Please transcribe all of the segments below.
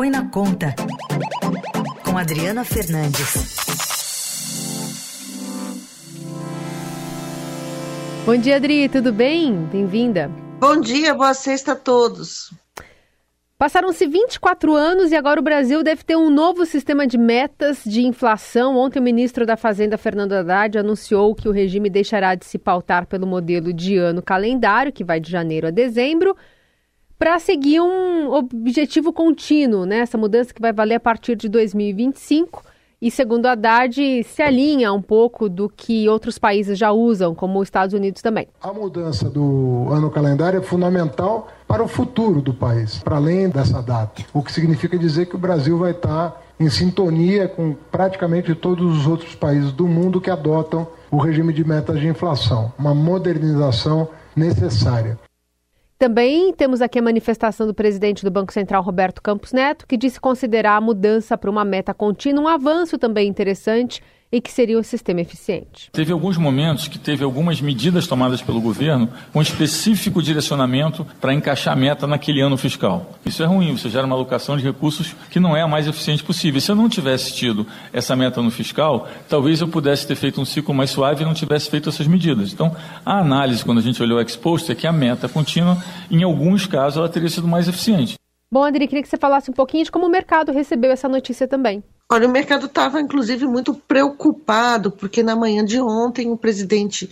Põe na Conta, com Adriana Fernandes. Bom dia, Adri, tudo bem? Bem-vinda. Bom dia, boa sexta a todos. Passaram-se 24 anos e agora o Brasil deve ter um novo sistema de metas de inflação. Ontem, o ministro da Fazenda, Fernando Haddad, anunciou que o regime deixará de se pautar pelo modelo de ano calendário, que vai de janeiro a dezembro, para seguir um objetivo contínuo, né? Essa mudança que vai valer a partir de 2025 e, segundo Haddad, se alinha um pouco do que outros países já usam, como os Estados Unidos também. A mudança do ano calendário é fundamental para o futuro do país, para além dessa data, o que significa dizer que o Brasil vai estar em sintonia com praticamente todos os outros países do mundo que adotam o regime de metas de inflação, uma modernização necessária. Também temos aqui a manifestação do presidente do Banco Central, Roberto Campos Neto, que disse considerar a mudança para uma meta contínua um avanço também interessante e que seria um sistema eficiente. Teve alguns momentos que teve algumas medidas tomadas pelo governo com específico direcionamento para encaixar a meta naquele ano fiscal. Isso é ruim, você gera uma alocação de recursos que não é a mais eficiente possível. Se eu não tivesse tido essa meta no fiscal, talvez eu pudesse ter feito um ciclo mais suave e não tivesse feito essas medidas. Então, a análise, quando a gente olhou o exposto, é que a meta contínua, em alguns casos, ela teria sido mais eficiente. Bom, Adri, queria que você falasse um pouquinho de como o mercado recebeu essa notícia também. Olha, o mercado estava, inclusive, muito preocupado, porque na manhã de ontem o presidente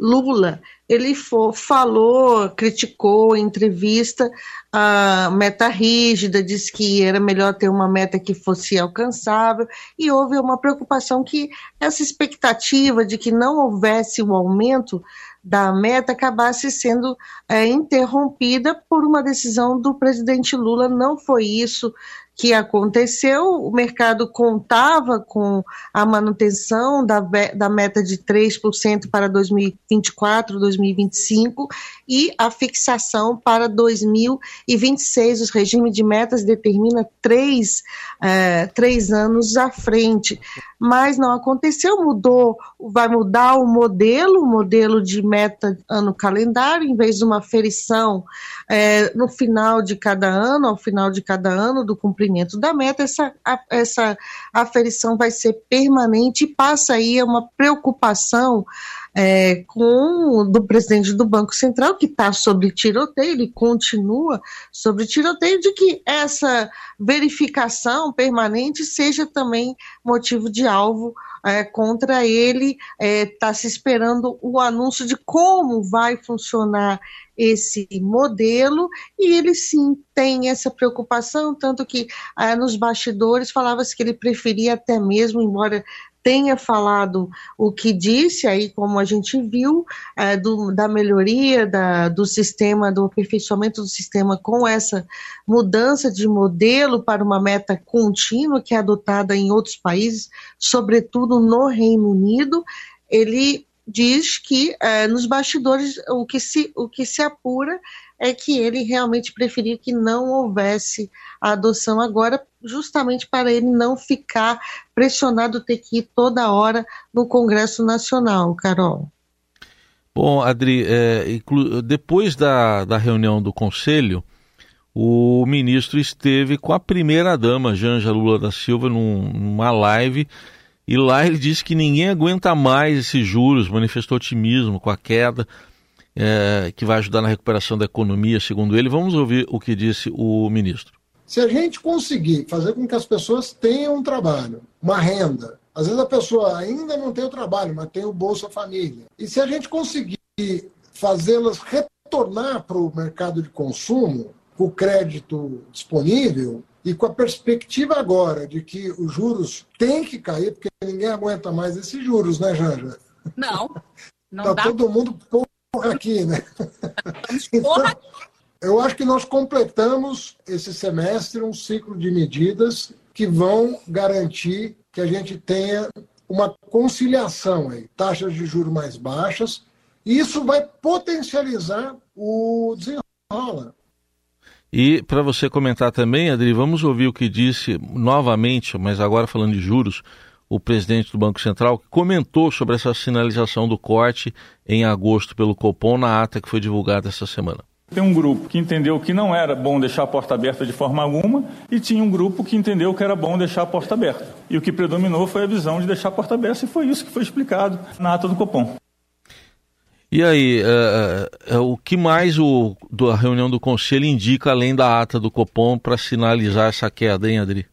Lula ele for, falou, criticou em entrevista a meta rígida, disse que era melhor ter uma meta que fosse alcançável, e houve uma preocupação que essa expectativa de que não houvesse o aumento da meta acabasse sendo é, interrompida por uma decisão do presidente Lula. Não foi isso que aconteceu, o mercado contava com a manutenção da, da meta de 3% para 2024, 2025 e a fixação para 2026. O regime de metas determina três, é, três anos à frente, mas não aconteceu, mudou, vai mudar o modelo, o modelo de meta ano calendário, em vez de uma ferição é, no final de cada ano, ao final de cada ano do cumprimento da meta, essa, a, essa aferição vai ser permanente e passa aí a uma preocupação é, com do presidente do Banco Central, que está sobre tiroteio, ele continua sobre tiroteio, de que essa verificação permanente seja também motivo de alvo é, contra ele. Está é, tá se esperando o anúncio de como vai funcionar esse modelo e ele sim tem essa preocupação, tanto que ah, nos bastidores falava-se que ele preferia até mesmo, embora tenha falado o que disse, aí como a gente viu, é, do, da melhoria da, do sistema, do aperfeiçoamento do sistema com essa mudança de modelo para uma meta contínua que é adotada em outros países, sobretudo no Reino Unido, ele diz que é, nos bastidores o que, se, o que se apura é que ele realmente preferia que não houvesse a adoção agora, justamente para ele não ficar pressionado ter que ir toda hora no Congresso Nacional, Carol. Bom, Adri, é, depois da, da reunião do Conselho, o ministro esteve com a primeira-dama, Janja Lula da Silva, num, numa live e lá ele disse que ninguém aguenta mais esses juros, manifestou otimismo com a queda, é, que vai ajudar na recuperação da economia, segundo ele. Vamos ouvir o que disse o ministro. Se a gente conseguir fazer com que as pessoas tenham um trabalho, uma renda, às vezes a pessoa ainda não tem o trabalho, mas tem o Bolsa Família. E se a gente conseguir fazê-las retornar para o mercado de consumo, com o crédito disponível, e com a perspectiva agora de que os juros têm que cair, porque ninguém aguenta mais esses juros, né, Janja? Não. Não tá dá. todo mundo aqui, né? Então, eu acho que nós completamos esse semestre um ciclo de medidas que vão garantir que a gente tenha uma conciliação aí, taxas de juros mais baixas, e isso vai potencializar o desenrola. E para você comentar também, Adri, vamos ouvir o que disse novamente, mas agora falando de juros, o presidente do Banco Central, que comentou sobre essa sinalização do corte em agosto pelo Copom na ata que foi divulgada essa semana. Tem um grupo que entendeu que não era bom deixar a porta aberta de forma alguma e tinha um grupo que entendeu que era bom deixar a porta aberta. E o que predominou foi a visão de deixar a porta aberta e foi isso que foi explicado na ata do Copom. E aí, é, é, é o que mais o, a reunião do Conselho indica, além da ata do Copom, para sinalizar essa queda, hein, Adri?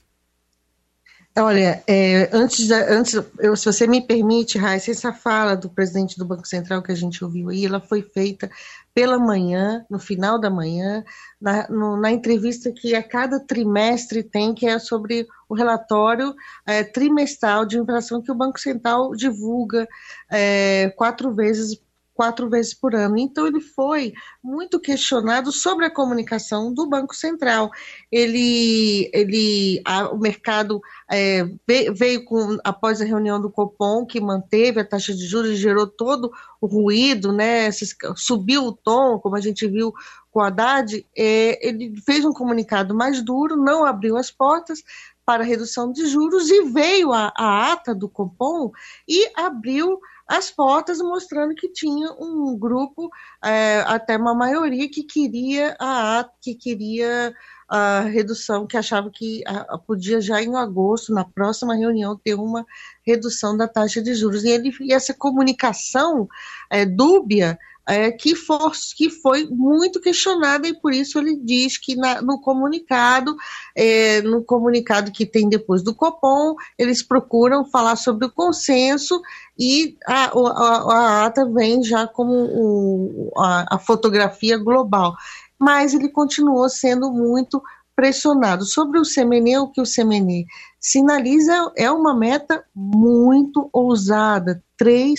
Olha, é, antes, da, antes eu, se você me permite, Raíssa, essa fala do presidente do Banco Central que a gente ouviu aí, ela foi feita pela manhã, no final da manhã, na, no, na entrevista que a cada trimestre tem, que é sobre o relatório é, trimestral de inflação que o Banco Central divulga é, quatro vezes quatro vezes por ano. Então, ele foi muito questionado sobre a comunicação do Banco Central. Ele, ele a, o mercado é, veio com, após a reunião do Copom, que manteve a taxa de juros, gerou todo o ruído, né, subiu o tom, como a gente viu com o Haddad, é, ele fez um comunicado mais duro, não abriu as portas, para redução de juros e veio a, a ata do Copom e abriu as portas mostrando que tinha um grupo, é, até uma maioria, que queria a que queria a redução, que achava que a, podia já em agosto, na próxima reunião, ter uma redução da taxa de juros. E, ele, e essa comunicação é, dúbia é, que, for, que foi muito questionada e por isso ele diz que na, no comunicado, é, no comunicado que tem depois do Copom, eles procuram falar sobre o consenso e a, a, a ata vem já como o, a, a fotografia global. Mas ele continuou sendo muito pressionado. Sobre o CMN, o que o CMN sinaliza é uma meta muito ousada, 3%,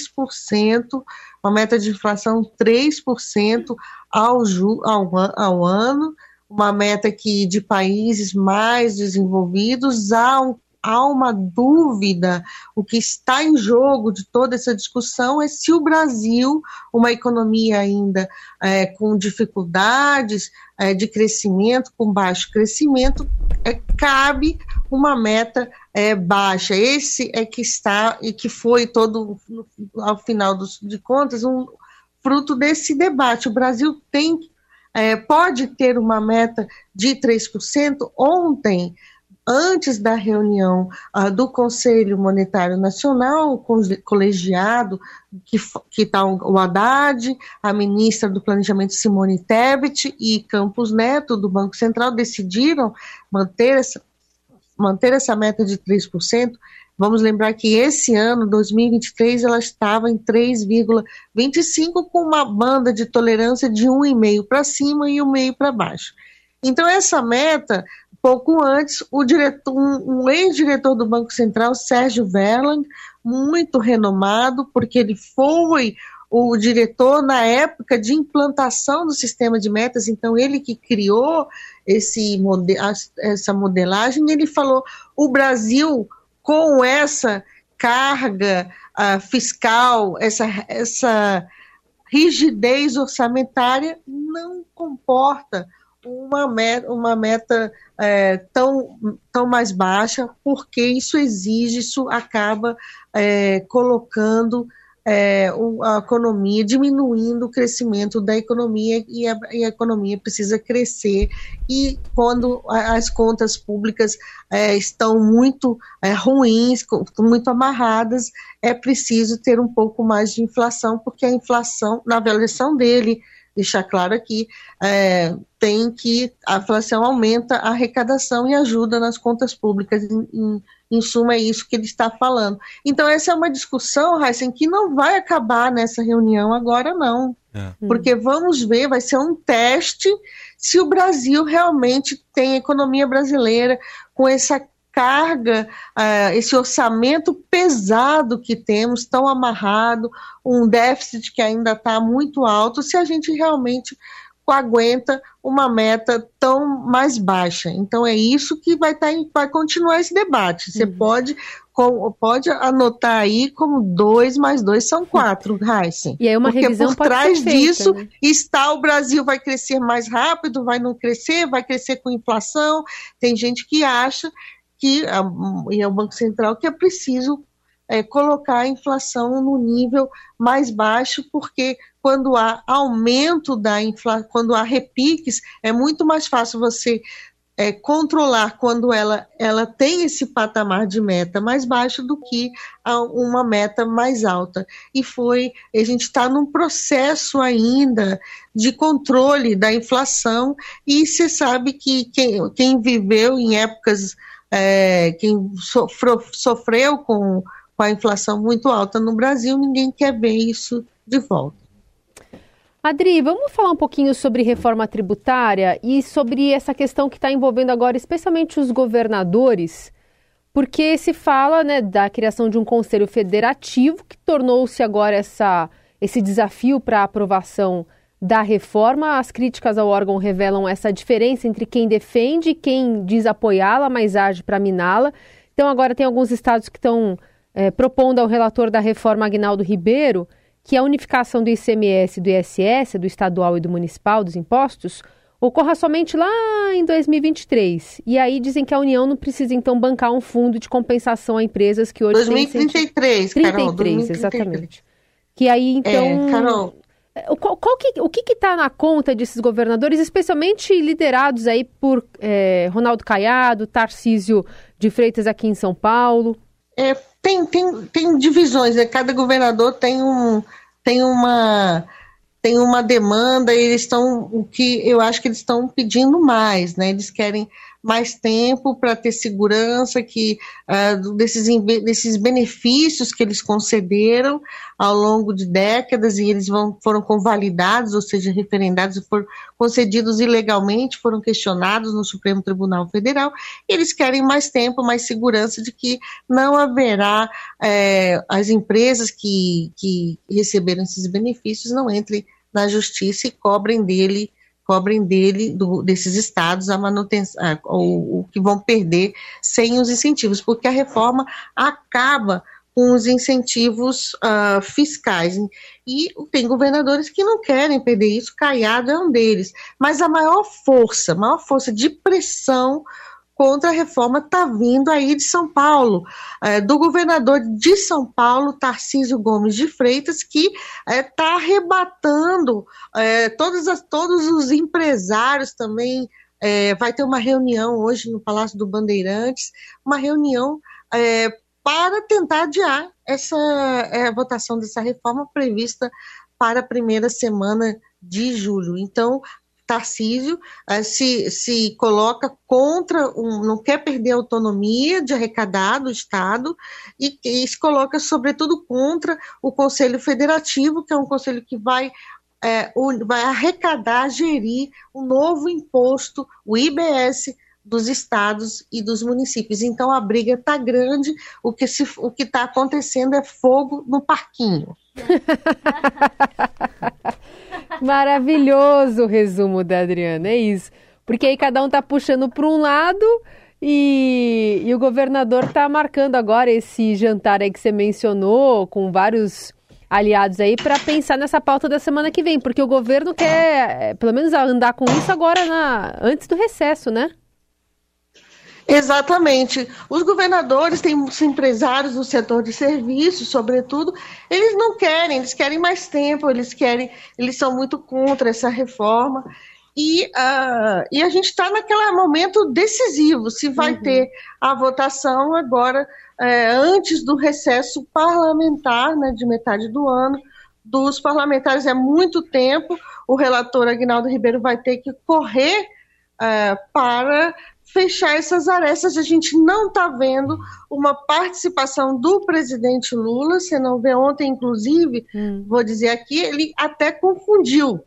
uma meta de inflação 3% ao, ju, ao, ao ano, uma meta que de países mais desenvolvidos há um há uma dúvida, o que está em jogo de toda essa discussão é se o Brasil, uma economia ainda é, com dificuldades é, de crescimento, com baixo crescimento, é, cabe uma meta é, baixa. Esse é que está e que foi todo, ao final dos, de contas, um fruto desse debate. O Brasil tem, é, pode ter uma meta de 3%. Ontem, antes da reunião uh, do Conselho Monetário Nacional, colegiado, que está o Haddad, a ministra do Planejamento Simone Tebet e Campos Neto, do Banco Central, decidiram manter essa, manter essa meta de 3%. Vamos lembrar que esse ano, 2023, ela estava em 3,25, com uma banda de tolerância de 1,5 para cima e 1,5 para baixo. Então, essa meta Pouco antes, o diretor, um, ex-diretor do Banco Central, Sérgio Verlang, muito renomado, porque ele foi o diretor na época de implantação do sistema de metas, então ele que criou esse essa modelagem, ele falou: o Brasil, com essa carga uh, fiscal, essa, essa rigidez orçamentária, não comporta uma meta, uma meta é, tão, tão mais baixa, porque isso exige, isso acaba é, colocando é, a economia, diminuindo o crescimento da economia e a, e a economia precisa crescer. E quando as contas públicas é, estão muito é, ruins, muito amarradas, é preciso ter um pouco mais de inflação, porque a inflação, na avaliação dele, deixar claro aqui, é, tem que a inflação aumenta a arrecadação e ajuda nas contas públicas. Em, em, em suma, é isso que ele está falando. Então, essa é uma discussão, Heisen, que não vai acabar nessa reunião agora, não. É. Porque vamos ver, vai ser um teste se o Brasil realmente tem a economia brasileira com essa carga, uh, esse orçamento pesado que temos, tão amarrado, um déficit que ainda está muito alto, se a gente realmente aguenta uma meta tão mais baixa. Então é isso que vai, tá, vai continuar esse debate. Você uhum. pode com, pode anotar aí como dois mais dois são quatro, Heisen. E aí uma Porque por trás feita, disso né? está o Brasil vai crescer mais rápido, vai não crescer, vai crescer com inflação. Tem gente que acha que e é o Banco Central que é preciso é, colocar a inflação no nível mais baixo, porque quando há aumento da inflação, quando há repiques, é muito mais fácil você é, controlar quando ela, ela tem esse patamar de meta mais baixo do que uma meta mais alta. E foi, a gente está num processo ainda de controle da inflação, e você sabe que quem, quem viveu em épocas, é, quem sofreu, sofreu com, com a inflação muito alta no Brasil, ninguém quer ver isso de volta. Adri, vamos falar um pouquinho sobre reforma tributária e sobre essa questão que está envolvendo agora, especialmente os governadores, porque se fala né, da criação de um conselho federativo que tornou-se agora essa, esse desafio para aprovação da reforma. As críticas ao órgão revelam essa diferença entre quem defende e quem diz apoiá-la, mas age para miná-la. Então, agora tem alguns estados que estão é, propondo ao relator da reforma, Agnaldo Ribeiro, que a unificação do ICMS, do ISS, do estadual e do municipal, dos impostos, ocorra somente lá em 2023. E aí dizem que a União não precisa então bancar um fundo de compensação a empresas que hoje 2033, têm 33, Carol, 2033. exatamente. Que aí então, é, Carol, qual, qual que, o que está na conta desses governadores, especialmente liderados aí por é, Ronaldo Caiado, Tarcísio de Freitas aqui em São Paulo? É, tem, tem, tem divisões, né? cada governador tem, um, tem, uma, tem uma demanda, e eles estão, o que eu acho que eles estão pedindo mais, né? Eles querem mais tempo para ter segurança que uh, desses, desses benefícios que eles concederam ao longo de décadas e eles vão, foram convalidados, ou seja, referendados foram concedidos ilegalmente, foram questionados no Supremo Tribunal Federal. eles querem mais tempo, mais segurança de que não haverá é, as empresas que, que receberam esses benefícios não entrem na justiça e cobrem dele cobrem dele, do, desses estados, a manutenção, o, o que vão perder sem os incentivos, porque a reforma acaba com os incentivos uh, fiscais. E tem governadores que não querem perder isso, Caiado é um deles. Mas a maior força, maior força de pressão contra a reforma está vindo aí de São Paulo, é, do governador de São Paulo, Tarcísio Gomes de Freitas, que está é, tá arrebatando é, todos, as, todos os empresários também. É, vai ter uma reunião hoje no Palácio do Bandeirantes, uma reunião é, para tentar adiar essa é, votação dessa reforma prevista para a primeira semana de julho. Então, Tarcísio uh, se, se coloca contra, um, não quer perder a autonomia de arrecadar do Estado e, e, se coloca, sobretudo, contra o Conselho Federativo, que é um conselho que vai, é, vai arrecadar, gerir um novo imposto, o IBS, dos estados e dos municípios. Então a briga está grande, o que está acontecendo é fogo no parquinho. Maravilhoso o resumo da Adriana, é isso. Porque aí cada um tá puxando para um lado e, e o governador tá marcando agora esse jantar aí que você mencionou, com vários aliados aí, para pensar nessa pauta da semana que vem, porque o governo quer, é, pelo menos, andar com isso agora na, antes do recesso, né? Exatamente. Os governadores têm os empresários do setor de serviços, sobretudo, eles não querem, eles querem mais tempo, eles querem, eles são muito contra essa reforma. E, uh, e a gente está naquele momento decisivo, se vai uhum. ter a votação agora, é, antes do recesso parlamentar, né, de metade do ano, dos parlamentares é muito tempo, o relator Agnaldo Ribeiro vai ter que correr é, para fechar essas arestas. A gente não está vendo uma participação do presidente Lula. Você não vê ontem, inclusive, hum. vou dizer aqui, ele até confundiu.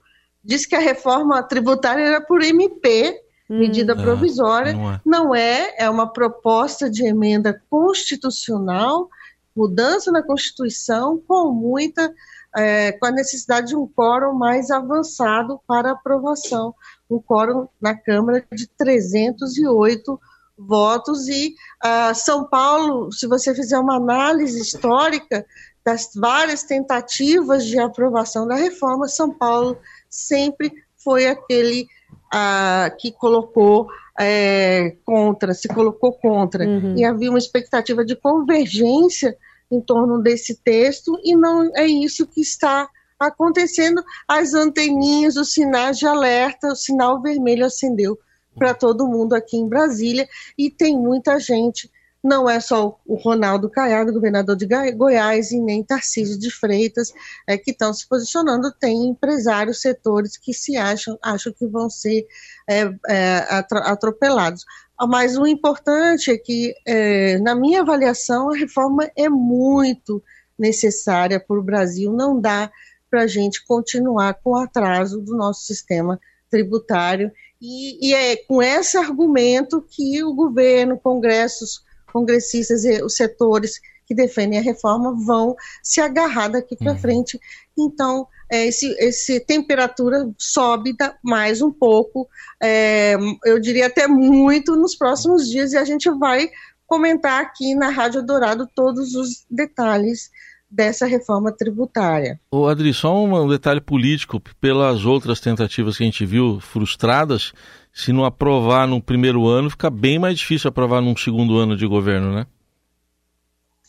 Disse que a reforma tributária era por MP, hum. medida é, provisória. Não é. não é, é uma proposta de emenda constitucional, mudança na Constituição, com muita. É, com a necessidade de um quórum mais avançado para aprovação um quórum na Câmara de 308 votos e uh, São Paulo, se você fizer uma análise histórica das várias tentativas de aprovação da reforma, São Paulo sempre foi aquele uh, que colocou é, contra, se colocou contra. Uhum. E havia uma expectativa de convergência em torno desse texto e não é isso que está acontecendo. As anteninhas, os sinais de alerta, o sinal vermelho acendeu para todo mundo aqui em Brasília e tem muita gente não é só o Ronaldo Caiado, governador de Goiás, e nem Tarcísio de Freitas, é, que estão se posicionando, tem empresários, setores que se acham, acham que vão ser é, é, atropelados. Mas o importante é que, é, na minha avaliação, a reforma é muito necessária para o Brasil, não dá para a gente continuar com o atraso do nosso sistema tributário, e, e é com esse argumento que o governo, congressos, congressistas e os setores que defendem a reforma vão se agarrar daqui para uhum. frente. Então, é, esse, esse temperatura sobe mais um pouco, é, eu diria até muito nos próximos dias, e a gente vai comentar aqui na Rádio Dourado todos os detalhes dessa reforma tributária. O Adri, só um detalhe político, pelas outras tentativas que a gente viu frustradas, se não aprovar no primeiro ano, fica bem mais difícil aprovar num segundo ano de governo, né?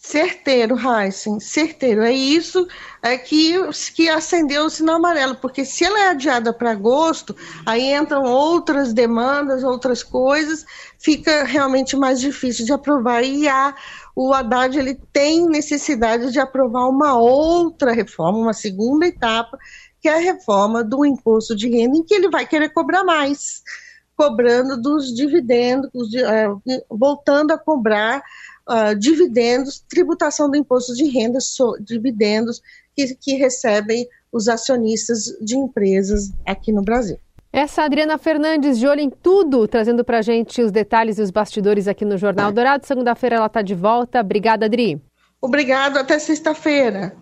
Certeiro, Heisen, certeiro. É isso é que, que acendeu o sinal amarelo, porque se ela é adiada para agosto, aí entram outras demandas, outras coisas, fica realmente mais difícil de aprovar. E a, o Haddad ele tem necessidade de aprovar uma outra reforma, uma segunda etapa, que é a reforma do imposto de renda, em que ele vai querer cobrar mais cobrando dos dividendos, uh, voltando a cobrar uh, dividendos, tributação do imposto de renda, so, dividendos que, que recebem os acionistas de empresas aqui no Brasil. Essa Adriana Fernandes, de olho em tudo, trazendo para a gente os detalhes e os bastidores aqui no Jornal Dourado. Segunda-feira ela está de volta. Obrigada, Adri. Obrigado, até sexta-feira.